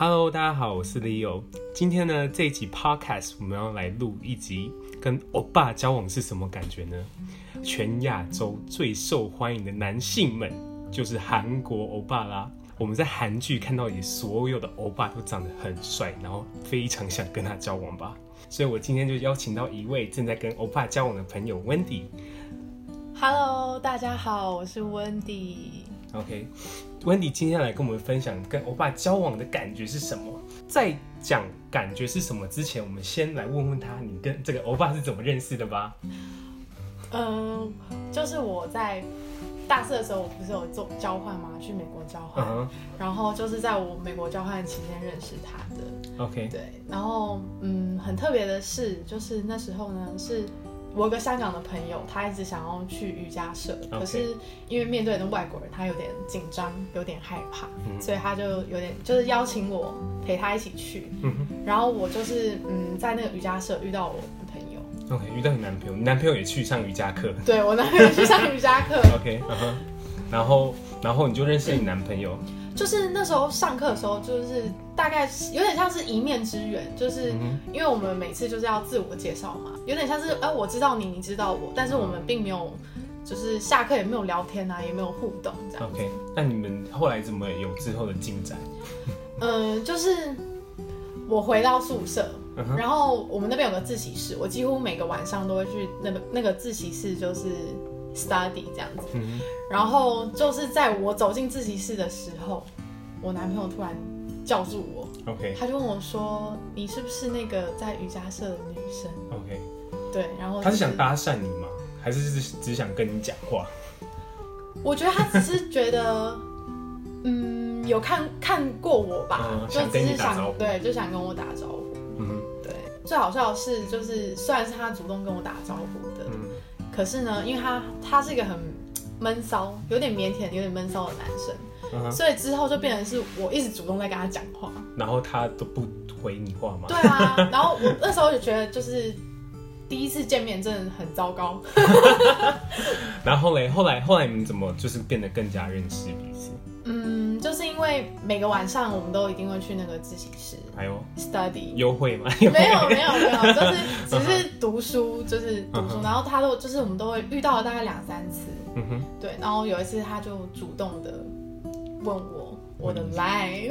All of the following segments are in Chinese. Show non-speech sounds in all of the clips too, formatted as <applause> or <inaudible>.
Hello，大家好，我是 Leo。今天呢，这一集 Podcast 我们要来录一集，跟欧巴交往是什么感觉呢？全亚洲最受欢迎的男性们就是韩国欧巴啦。我们在韩剧看到，也所有的欧巴都长得很帅，然后非常想跟他交往吧。所以我今天就邀请到一位正在跟欧巴交往的朋友 Wendy。Hello，大家好，我是 Wendy。OK，Wendy 今天来跟我们分享跟欧巴交往的感觉是什么？在讲感觉是什么之前，我们先来问问他，你跟这个欧巴是怎么认识的吧？嗯，就是我在大四的时候，我不是有做交换吗？去美国交换，uh huh. 然后就是在我美国交换期间认识他的。OK，对，然后嗯，很特别的是，就是那时候呢是。我有个香港的朋友，他一直想要去瑜伽社.可是因为面对的外国人，他有点紧张，有点害怕，嗯、所以他就有点就是邀请我陪他一起去。嗯、然后我就是嗯，在那个瑜伽社遇到我的朋友。OK，遇到你男朋友，你男朋友也去上瑜伽课？对，我男朋友去上瑜伽课。<laughs> OK，、uh huh. 然后然后你就认识你男朋友。就是那时候上课的时候，就是大概有点像是一面之缘，就是因为我们每次就是要自我介绍嘛，有点像是哎、呃，我知道你，你知道我，但是我们并没有，就是下课也没有聊天啊，也没有互动这样。OK，那你们后来怎么有之后的进展？嗯、<laughs> 呃，就是我回到宿舍，然后我们那边有个自习室，我几乎每个晚上都会去那个那个自习室，就是。Study 这样子，嗯、然后就是在我走进自习室的时候，我男朋友突然叫住我，OK，他就问我说：“你是不是那个在瑜伽社的女生？”OK，对，然后、就是、他是想搭讪你吗？还是只只想跟你讲话？我觉得他只是觉得，<laughs> 嗯，有看看过我吧，嗯、就只是想对，就想跟我打招呼。嗯哼，对，最好笑的是，就是虽然是他主动跟我打招呼可是呢，因为他他是一个很闷骚、有点腼腆、有点闷骚的男生，uh. 所以之后就变成是我一直主动在跟他讲话，然后他都不回你话吗？对啊，然后我那时候就觉得，就是第一次见面真的很糟糕。<laughs> 然后嘞，后来后来你们怎么就是变得更加认识为每个晚上我们都一定会去那个自习室，还有 study 优惠吗？没有没有没有，就是只是 <laughs> 读书，就是读书。然后他都就是我们都会遇到了大概两三次，嗯哼，对。然后有一次他就主动的问我我的 line，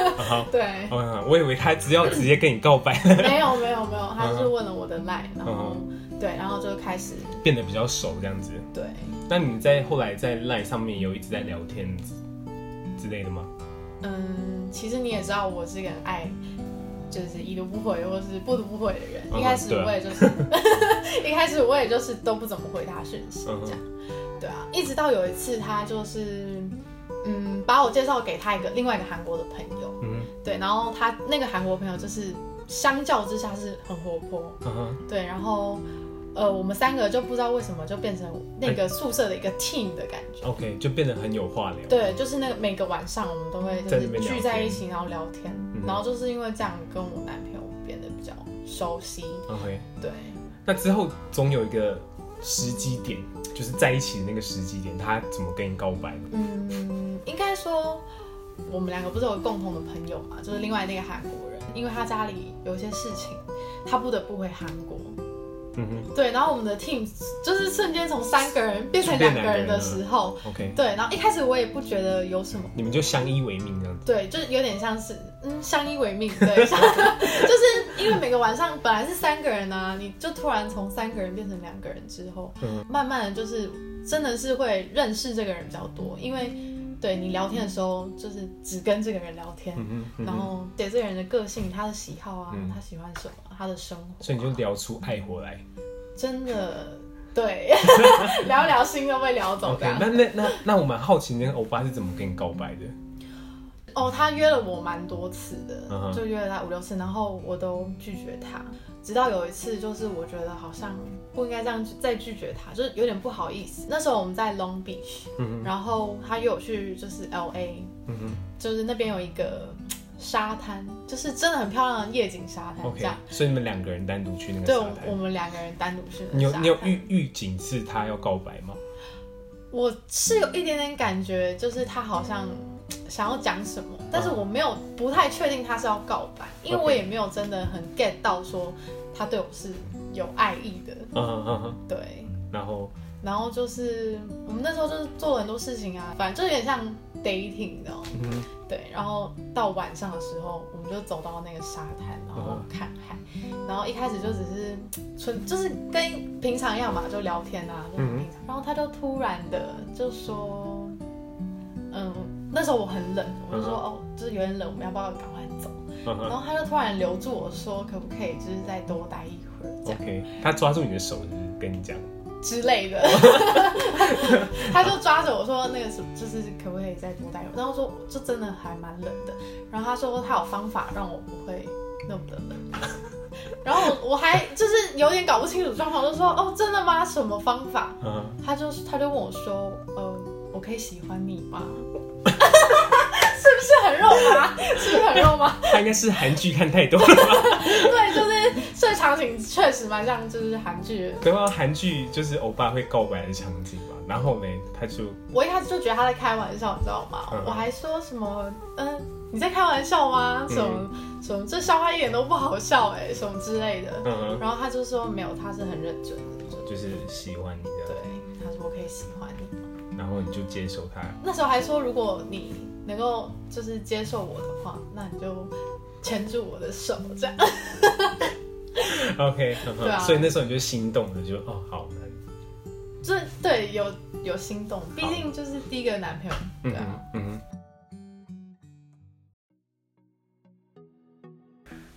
<laughs> 对，我以为他只要直接跟你告白，没有没有没有，他是问了我的 line，然后对，然后就开始变得比较熟这样子。对，那你在后来在 line 上面有一直在聊天之类的吗？嗯，其实你也知道，我是一个很爱，就是已读不回或是不读不回的人。一开始我也就是，<laughs> 一开始我也就是都不怎么回他讯息，这样。对啊，一直到有一次，他就是，嗯，把我介绍给他一个另外一个韩国的朋友。嗯，对，然后他那个韩国朋友就是相较之下是很活泼。对，然后。呃，我们三个就不知道为什么就变成那个宿舍的一个 team 的感觉。OK，就变得很有话聊。对，就是那个每个晚上我们都会就是聚在一起，然后聊天，嗯、然后就是因为这样跟我男朋友变得比较熟悉。OK，对。那之后总有一个时机点，就是在一起的那个时机点，他怎么跟你告白？嗯，应该说我们两个不是有共同的朋友嘛，就是另外那个韩国人，因为他家里有一些事情，他不得不回韩国。嗯哼，对，然后我们的 team 就是瞬间从三个人变成两个人的时候，OK，对，然后一开始我也不觉得有什么，你们就相依为命这样子，对，就是有点像是嗯相依为命，对，<laughs> 就是因为每个晚上本来是三个人啊，你就突然从三个人变成两个人之后，嗯，慢慢的就是真的是会认识这个人比较多，因为。对，你聊天的时候，就是只跟这个人聊天，嗯嗯、然后对这个人的个性、他的喜好啊，嗯、他喜欢什么，他的生活、啊，所以你就聊出爱火来。真的，对，<laughs> 聊聊心都被聊走。Okay, 那那那那我蛮好奇，那个欧巴是怎么跟你告白的？哦，他约了我蛮多次的，就约了他五六次，然后我都拒绝他。直到有一次，就是我觉得好像不应该这样再拒绝他，就是有点不好意思。那时候我们在 Long Beach，嗯哼，然后他约我去就是 LA，嗯哼，就是那边有一个沙滩，就是真的很漂亮的夜景沙滩。OK，，所以你们两个人单独去那个沙滩？对，我们两个人单独去。你有你有预预警是他要告白吗？我是有一点点感觉，就是他好像想要讲什么，但是我没有不太确定他是要告白，因为我也没有真的很 get 到说他对我是有爱意的。嗯嗯嗯嗯，对。然后，然后就是我们那时候就是做很多事情啊，反正就有点像 dating 的。嗯。对，然后到晚上的时候，我们就走到那个沙滩，然后看海。然后一开始就只是纯，就是跟平常一样嘛，就聊天啊，就很平常。然后他就突然的就说，嗯，那时候我很冷，我就说哦，就是有点冷，我们要不要赶快走？然后他就突然留住我说，可不可以就是再多待一会儿？这样。OK，他抓住你的手，就是跟你讲。之类的，<laughs> 他就抓着我说那个什么，就是可不可以再多待一会儿？然后说就真的还蛮冷的。然后他说他有方法让我不会那么的冷。然后我还就是有点搞不清楚状况，就说哦真的吗？什么方法？嗯他就他就问我说，呃，我可以喜欢你吗？<laughs> 是很肉麻？<laughs> 是不是很肉麻？他应该是韩剧看太多了吧？<laughs> 对，就是这个场景确实蛮像，就是韩剧。对啊，韩剧就是欧巴会告白的场景嘛。然后呢，他就我一开始就觉得他在开玩笑，你知道吗？嗯、我还说什么，嗯、呃，你在开玩笑吗？什么、嗯、什么，这笑话一点都不好笑哎，什么之类的。嗯、然后他就说没有，他是很认真的，就，就是喜欢你的。对，他说我可以喜欢你。然后你就接受他。那时候还说，如果你能够就是接受我的话，那你就牵住我的手，这样。OK，<laughs> 对啊。所以那时候你就心动了，就哦，好难。就对，有有心动，毕竟就是第一个男朋友，对啊。嗯。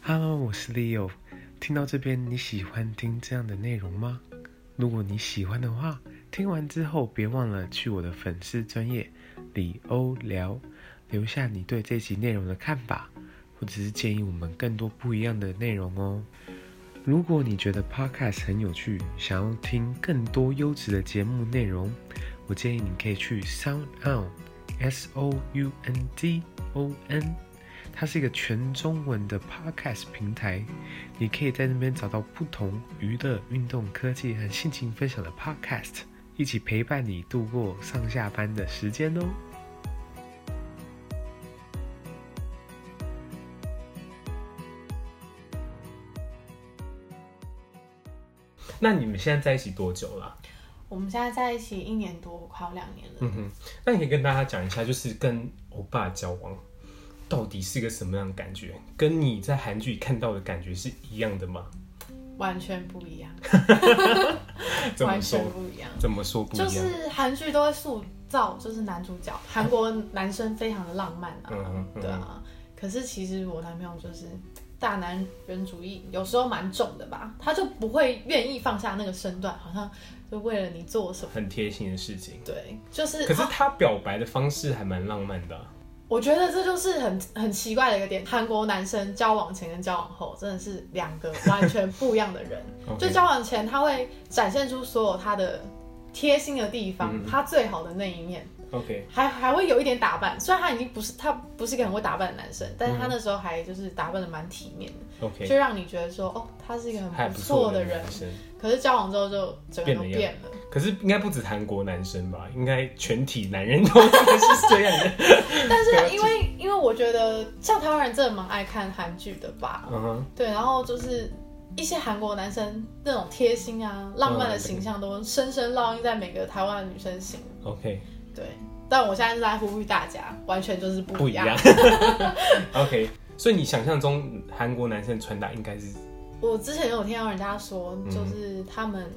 Hello，我是 Leo。听到这边，你喜欢听这样的内容吗？如果你喜欢的话，听完之后别忘了去我的粉丝专业里欧聊，留下你对这集内容的看法，或者是建议我们更多不一样的内容哦。如果你觉得 Podcast 很有趣，想要听更多优质的节目内容，我建议你可以去 Sound On，S O U N D O N。它是一个全中文的 podcast 平台，你可以在那边找到不同娱乐、运动、科技和心情分享的 podcast，一起陪伴你度过上下班的时间哦。那你们现在在一起多久了？我们现在在一起一年多，快要两年了。嗯哼，那你可以跟大家讲一下，就是跟欧巴交往。到底是个什么样的感觉？跟你在韩剧看到的感觉是一样的吗？完全不一样。<laughs> 完全不一样。怎么说不一样？就是韩剧都会塑造，就是男主角韩国男生非常的浪漫啊，嗯嗯、对啊。可是其实我男朋友就是大男人主义，有时候蛮重的吧。他就不会愿意放下那个身段，好像就为了你做什么很贴心的事情。对，就是。可是他表白的方式还蛮浪漫的、啊。我觉得这就是很很奇怪的一个点，韩国男生交往前跟交往后真的是两个完全不一样的人。<laughs> 就交往前他会展现出所有他的贴心的地方，嗯、他最好的那一面。OK，还还会有一点打扮，虽然他已经不是他不是一个很会打扮的男生，但是他那时候还就是打扮的蛮体面的。OK，就让你觉得说哦，他是一个很不错的人。可是交往之后就整个都变了。可是应该不止韩国男生吧？应该全体男人都是这样的。<laughs> 但是因为 <laughs> 因为我觉得像台湾人真的蛮爱看韩剧的吧？嗯哼。对，然后就是一些韩国男生那种贴心啊、浪漫的形象，都深深烙印在每个台湾的女生心。OK。对，但我现在是在呼吁大家，完全就是不一样。不一样 <laughs> OK，所以你想象中韩国男生穿搭应该是？我之前有听到人家说，就是他们。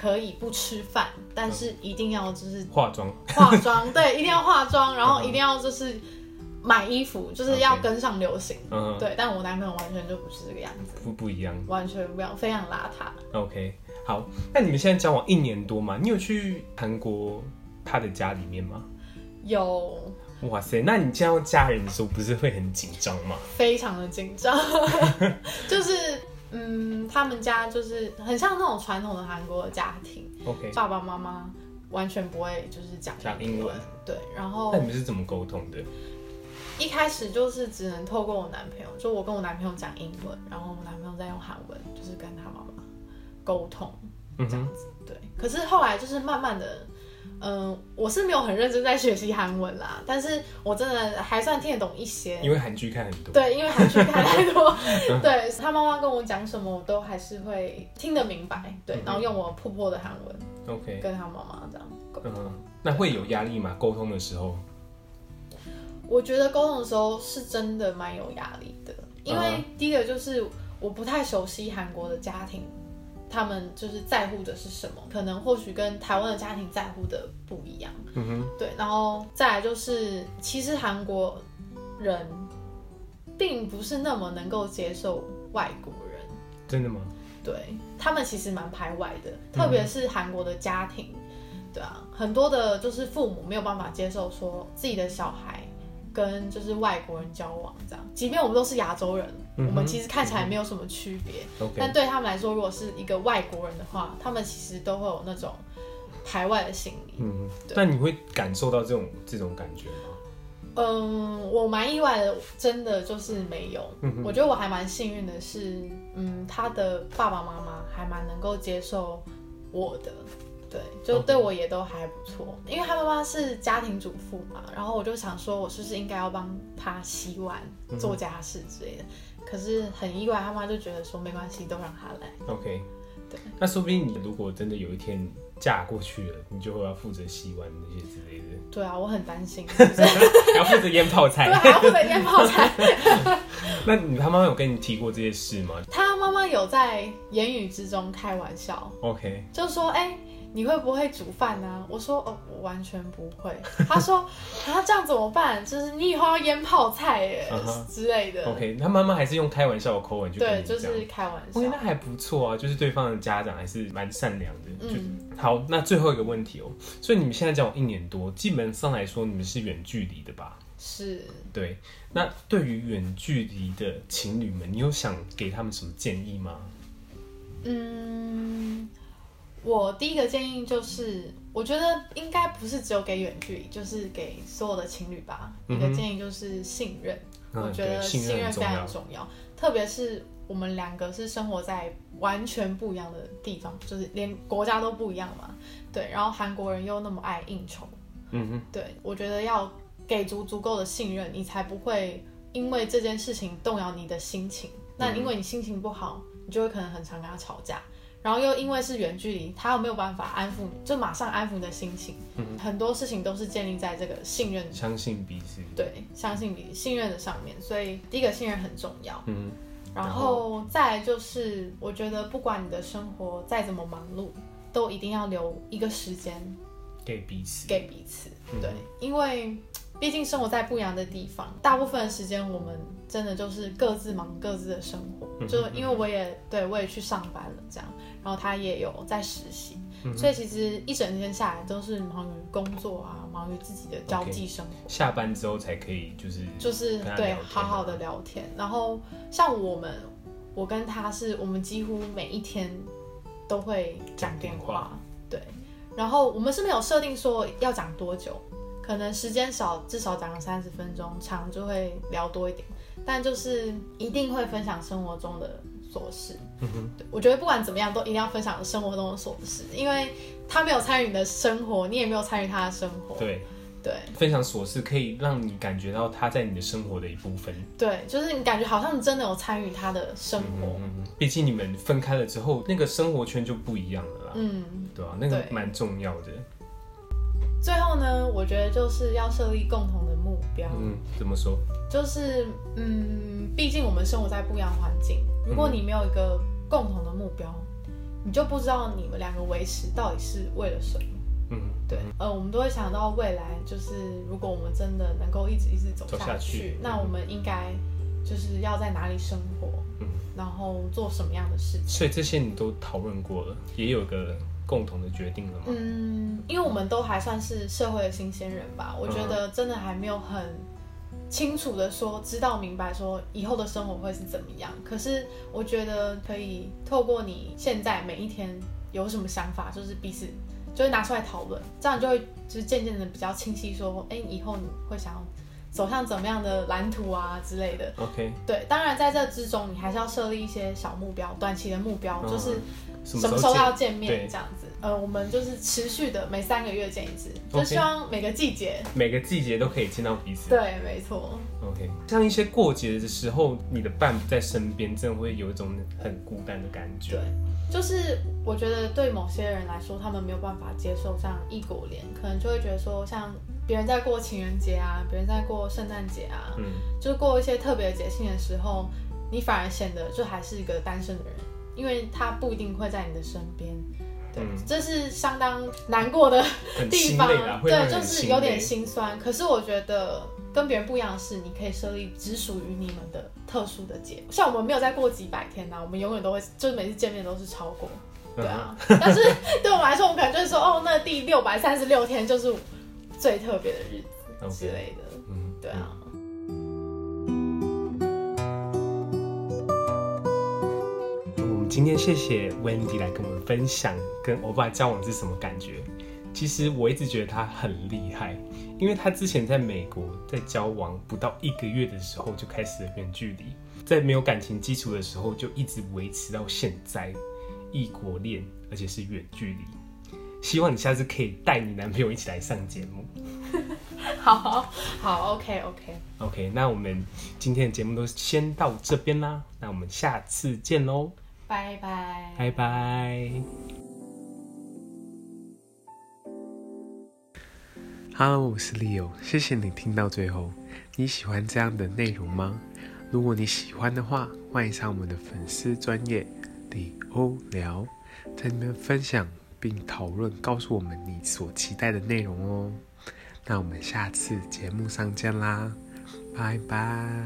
可以不吃饭，但是一定要就是化妆，化妆对，一定要化妆，然后一定要就是买衣服，就是要跟上流行。嗯，对。但我男朋友完全就不是这个样子，不不一样，完全不一样，非常邋遢。OK，好，那你们现在交往一年多吗？你有去韩国他的家里面吗？有。哇塞，那你见到家人的时候不是会很紧张吗？非常的紧张，<laughs> 就是。嗯，他们家就是很像那种传统的韩国的家庭。OK，爸爸妈妈完全不会就是讲讲英文。对，然后那你们是怎么沟通的？一开始就是只能透过我男朋友，就我跟我男朋友讲英文，然后我男朋友再用韩文，就是跟他妈妈沟通这样子。嗯、对，可是后来就是慢慢的，嗯，我是没有很认真在学习韩文啦，但是我真的还算听得懂一些。因为韩剧看很多。对，因为韩剧看太多。<laughs> 对，他妈妈跟我讲什么，我都还是会听得明白。对，然后用我破破的韩文，OK，跟他妈妈这样。嗯，那会有压力吗？沟通的时候？我觉得沟通的时候是真的蛮有压力的，因为第一个就是我不太熟悉韩国的家庭。他们就是在乎的是什么？可能或许跟台湾的家庭在乎的不一样。嗯哼，对。然后再来就是，其实韩国人并不是那么能够接受外国人。真的吗？对，他们其实蛮排外的，特别是韩国的家庭。嗯、对啊，很多的就是父母没有办法接受说自己的小孩跟就是外国人交往这样，即便我们都是亚洲人。我们其实看起来没有什么区别，但对他们来说，如果是一个外国人的话，他们其实都会有那种排外的心理。嗯，对但你会感受到这种这种感觉吗？嗯，我蛮意外的，真的就是没有。嗯、我觉得我还蛮幸运的是，嗯，他的爸爸妈妈还蛮能够接受我的。对，就对我也都还不错，Okay. 因为他妈妈是家庭主妇嘛，然后我就想说，我是不是应该要帮他洗碗、做家事之类的？嗯、可是很意外，他妈就觉得说没关系，都让他来。OK，对，那说不定你如果真的有一天嫁过去了，你就会要负责洗碗那些之类的。对啊，我很担心，<laughs> 要负责腌泡菜，对，还要负责腌泡菜。<laughs> 那你他妈妈有跟你提过这些事吗？他妈妈有在言语之中开玩笑，OK，就说哎。欸你会不会煮饭呢？我说哦，我完全不会。<laughs> 他说啊，这样怎么办？就是你以后要腌泡菜耶、uh huh. 之类的。OK，他妈妈还是用开玩笑的口吻去对，就是开玩笑。OK，那还不错啊，就是对方的家长还是蛮善良的。嗯，好，那最后一个问题哦，所以你们现在交往一年多，基本上来说你们是远距离的吧？是。对，那对于远距离的情侣们，你有想给他们什么建议吗？嗯。我第一个建议就是，我觉得应该不是只有给远距离，就是给所有的情侣吧。嗯、一个建议就是信任，嗯、我觉得信任非常重要。特别是我们两个是生活在完全不一样的地方，就是连国家都不一样嘛。对，然后韩国人又那么爱应酬，嗯哼，对，我觉得要给足足够的信任，你才不会因为这件事情动摇你的心情。那因为你心情不好，你就会可能很常跟他吵架。然后又因为是远距离，他又没有办法安抚你，就马上安抚你的心情。嗯、很多事情都是建立在这个信任、相信彼此，对，相信彼此、信任的上面。所以第一个信任很重要。嗯，然后再来就是，我觉得不管你的生活再怎么忙碌，都一定要留一个时间给彼此，给彼此。对，嗯、因为毕竟生活在不一样的地方，大部分的时间我们真的就是各自忙各自的生活。就因为我也对我也去上班了，这样。然后他也有在实习，嗯、所以其实一整天下来都是忙于工作啊，忙于自己的交际生活。Okay. 下班之后才可以就是就是对好好的聊天。然后像我们，我跟他是我们几乎每一天都会讲电话，对。然后我们是没有设定说要讲多久，可能时间少至少讲个三十分钟，长就会聊多一点。但就是一定会分享生活中的琐事，嗯哼，我觉得不管怎么样，都一定要分享生活中的琐事，因为他没有参与你的生活，你也没有参与他的生活。对对，分享琐事可以让你感觉到他在你的生活的一部分。对，就是你感觉好像你真的有参与他的生活。嗯，毕竟你们分开了之后，那个生活圈就不一样了啦。嗯，对啊，那个蛮重要的。最后呢，我觉得就是要设立共同的目标。嗯，怎么说？就是，嗯，毕竟我们生活在不一样的环境。如果你没有一个共同的目标，嗯、你就不知道你们两个维持到底是为了什么。嗯，对。呃，我们都会想到未来，就是如果我们真的能够一直一直走下去，下去那我们应该就是要在哪里生活，嗯，然后做什么样的事情。所以这些你都讨论过了，也有个。共同的决定了吗？嗯，因为我们都还算是社会的新鲜人吧，我觉得真的还没有很清楚的说知道明白说以后的生活会是怎么样。可是我觉得可以透过你现在每一天有什么想法，就是彼此就会拿出来讨论，这样就会就是渐渐的比较清晰说，哎，以后你会想要走向怎么样的蓝图啊之类的。OK，对，当然在这之中，你还是要设立一些小目标，短期的目标，就是什么时候要见面这样子。呃，我们就是持续的每三个月见一次就希望每个季节，每个季节都可以见到彼此。对，没错。OK，像一些过节的时候，你的伴不在身边，真的会有一种很孤单的感觉。对，就是我觉得对某些人来说，他们没有办法接受这样异国恋，可能就会觉得说，像别人在过情人节啊，别人在过圣诞节啊，嗯，就是过一些特别的节庆的时候，你反而显得就还是一个单身的人，因为他不一定会在你的身边。对，这是相当难过的地方，对，就是有点心酸。可是我觉得跟别人不一样的是，你可以设立只属于你们的特殊的节，像我们没有再过几百天呐、啊，我们永远都会，就是每次见面都是超过，对啊。但是 <laughs> 对我们来说，我们可能就是说，哦，那第六百三十六天就是最特别的日子之类的，嗯，对啊。今天谢谢 Wendy 来跟我们分享跟欧巴交往是什么感觉。其实我一直觉得他很厉害，因为他之前在美国在交往不到一个月的时候就开始了远距离，在没有感情基础的时候就一直维持到现在，异国恋而且是远距离。希望你下次可以带你男朋友一起来上节目。好 <laughs> 好，好，OK OK OK，那我们今天的节目都先到这边啦，那我们下次见喽。拜拜，拜拜。Hello，我是 Leo，谢谢你听到最后。你喜欢这样的内容吗？如果你喜欢的话，欢迎上我们的粉丝专业李欧聊，在里面分享并讨论，告诉我们你所期待的内容哦。那我们下次节目上见啦，拜拜。